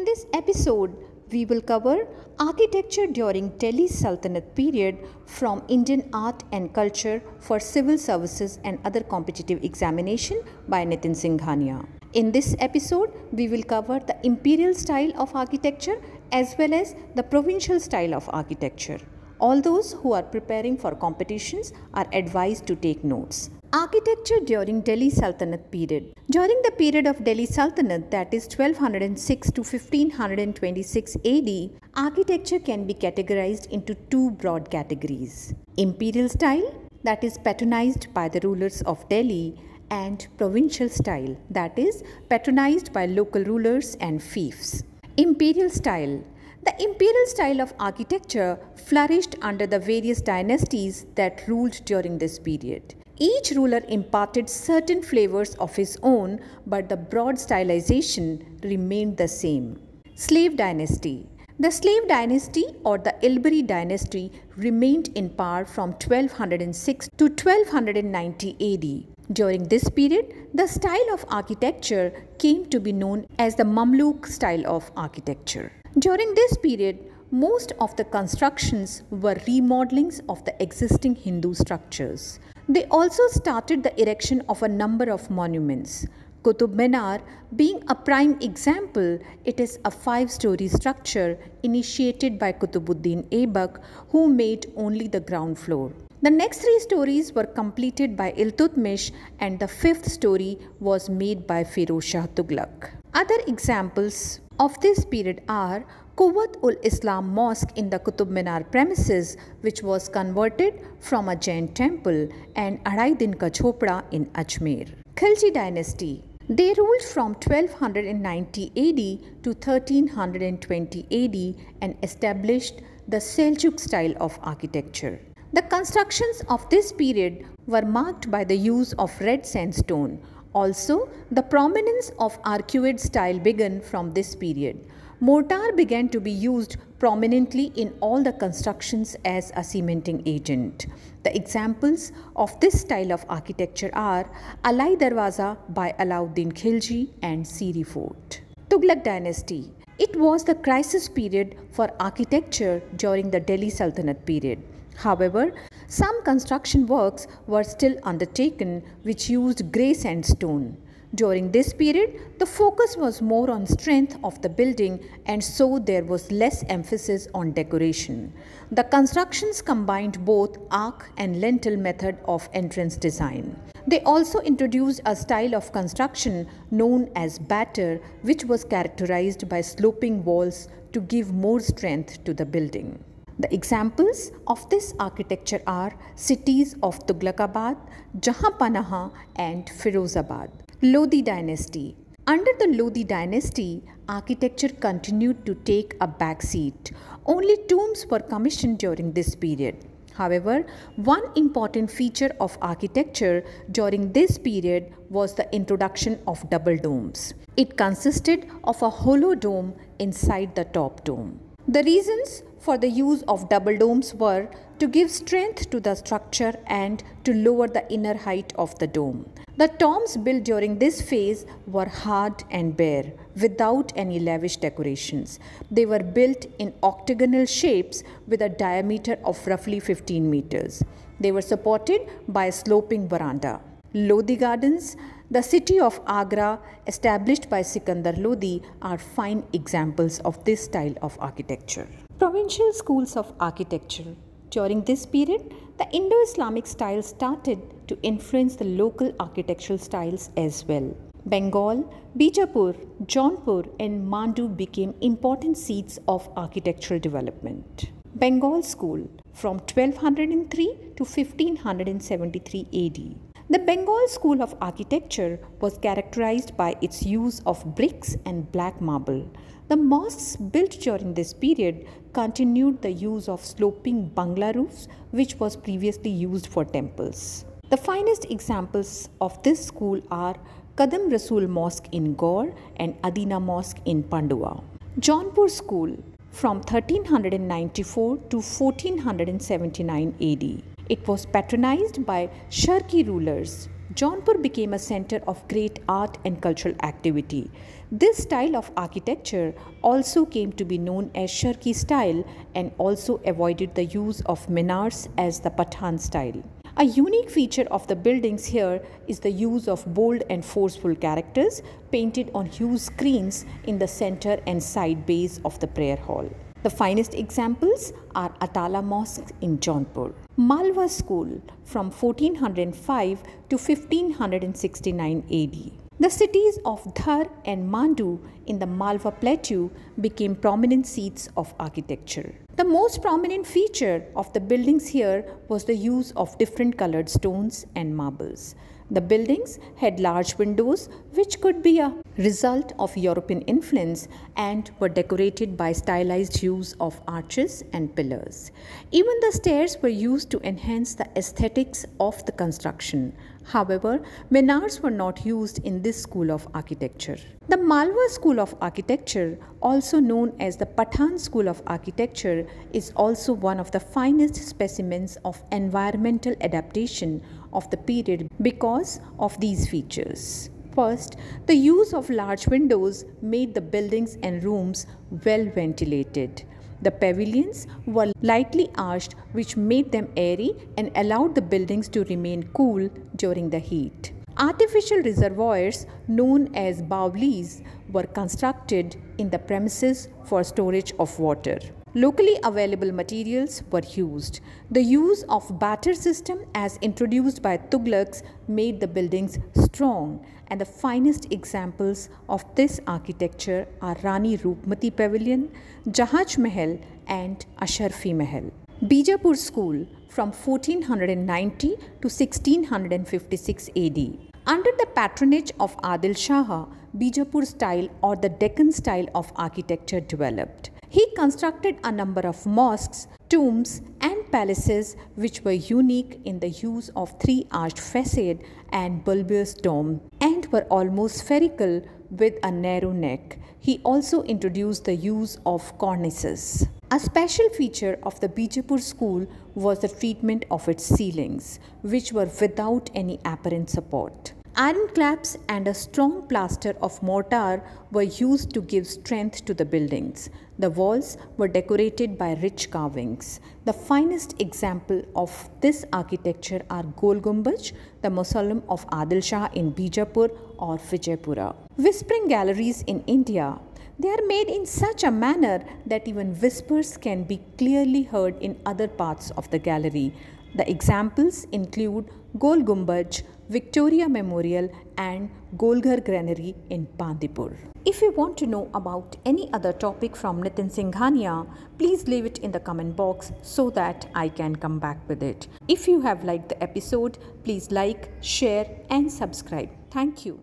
In this episode, we will cover architecture during Delhi Sultanate period from Indian art and culture for civil services and other competitive examination by Nitin Singhania. In this episode, we will cover the imperial style of architecture as well as the provincial style of architecture. All those who are preparing for competitions are advised to take notes. Architecture during Delhi Sultanate period. During the period of Delhi Sultanate, that is 1206 to 1526 AD, architecture can be categorized into two broad categories imperial style, that is patronized by the rulers of Delhi, and provincial style, that is patronized by local rulers and fiefs. Imperial style the imperial style of architecture flourished under the various dynasties that ruled during this period. Each ruler imparted certain flavors of his own, but the broad stylization remained the same. Slave dynasty. The slave dynasty or the Ilbari dynasty remained in power from 1206 to 1290 AD. During this period, the style of architecture came to be known as the Mamluk style of architecture. During this period, most of the constructions were remodelings of the existing Hindu structures. They also started the erection of a number of monuments. Qutub Minar being a prime example, it is a five story structure initiated by Qutubuddin Aibak, who made only the ground floor. The next three stories were completed by Iltutmish, and the fifth story was made by Firoz Shah Tughlaq. Other examples of this period are Quwwat ul Islam Mosque in the Qutub Minar premises, which was converted from a Jain temple, and Adai Din Ka Chopra in Ajmer. Khilji dynasty. They ruled from 1290 AD to 1320 AD and established the Seljuk style of architecture. The constructions of this period were marked by the use of red sandstone also, the prominence of arcuate style began from this period. Mortar began to be used prominently in all the constructions as a cementing agent. The examples of this style of architecture are Alai Darwaza by Alauddin Khilji and Siri Fort. Tughlaq dynasty. It was the crisis period for architecture during the Delhi Sultanate period. However, some construction works were still undertaken which used grey sandstone. During this period, the focus was more on strength of the building and so there was less emphasis on decoration. The constructions combined both arc and lintel method of entrance design. They also introduced a style of construction known as batter which was characterized by sloping walls to give more strength to the building. The examples of this architecture are cities of Tughlaqabad, Jahanpanaha and Firozabad. Lodi dynasty. Under the Lodi dynasty, architecture continued to take a backseat. Only tombs were commissioned during this period. However, one important feature of architecture during this period was the introduction of double domes. It consisted of a hollow dome inside the top dome. The reasons for the use of double domes were to give strength to the structure and to lower the inner height of the dome. The tombs built during this phase were hard and bare, without any lavish decorations. They were built in octagonal shapes with a diameter of roughly 15 meters. They were supported by a sloping veranda. Lodi Gardens, the city of Agra, established by Sikandar Lodi, are fine examples of this style of architecture. Provincial schools of architecture. During this period, the Indo Islamic style started to influence the local architectural styles as well. Bengal, Bijapur, Jaunpur, and Mandu became important seats of architectural development. Bengal School from 1203 to 1573 AD. The Bengal school of architecture was characterized by its use of bricks and black marble. The mosques built during this period continued the use of sloping bangla roofs, which was previously used for temples. The finest examples of this school are Kadam Rasul Mosque in Gaur and Adina Mosque in Pandua. Jaunpur School from 1394 to 1479 AD. It was patronized by Sharqi rulers. Jaunpur became a center of great art and cultural activity. This style of architecture also came to be known as Sharqi style and also avoided the use of minars as the Pathan style. A unique feature of the buildings here is the use of bold and forceful characters painted on huge screens in the center and side bays of the prayer hall. The finest examples are Atala Mosque in Jaunpur, Malwa School from 1405 to 1569 AD. The cities of Dhar and Mandu in the Malwa Plateau became prominent seats of architecture. The most prominent feature of the buildings here was the use of different colored stones and marbles. The buildings had large windows, which could be a result of European influence, and were decorated by stylized use of arches and pillars. Even the stairs were used to enhance the aesthetics of the construction. However, minars were not used in this school of architecture. The Malwa School of Architecture, also known as the Pathan School of Architecture, is also one of the finest specimens of environmental adaptation of the period because of these features. First, the use of large windows made the buildings and rooms well ventilated. The pavilions were lightly arched, which made them airy and allowed the buildings to remain cool during the heat. Artificial reservoirs known as bawlis were constructed in the premises for storage of water. Locally available materials were used. The use of batter system as introduced by Tughlaqs made the buildings strong and the finest examples of this architecture are Rani Roopmati Pavilion, Jahaj Mahal and Asharfi Mahal. Bijapur School from 1490 to 1656 AD. Under the patronage of Adil Shah, Bijapur style or the Deccan style of architecture developed. He constructed a number of mosques, tombs, and palaces which were unique in the use of three arched facade and bulbous dome and were almost spherical with a narrow neck. He also introduced the use of cornices. A special feature of the Bijapur school was the treatment of its ceilings, which were without any apparent support. Iron claps and a strong plaster of mortar were used to give strength to the buildings. The walls were decorated by rich carvings. The finest example of this architecture are Gol Gumbaj, the mausoleum of Adil Shah in Bijapur or Vijaypura. Whispering galleries in India they are made in such a manner that even whispers can be clearly heard in other parts of the gallery. The examples include Gol Gumbaj, Victoria Memorial and Golghar Granary in Bankipur. If you want to know about any other topic from Nitin Singhania, please leave it in the comment box so that I can come back with it. If you have liked the episode, please like, share and subscribe. Thank you.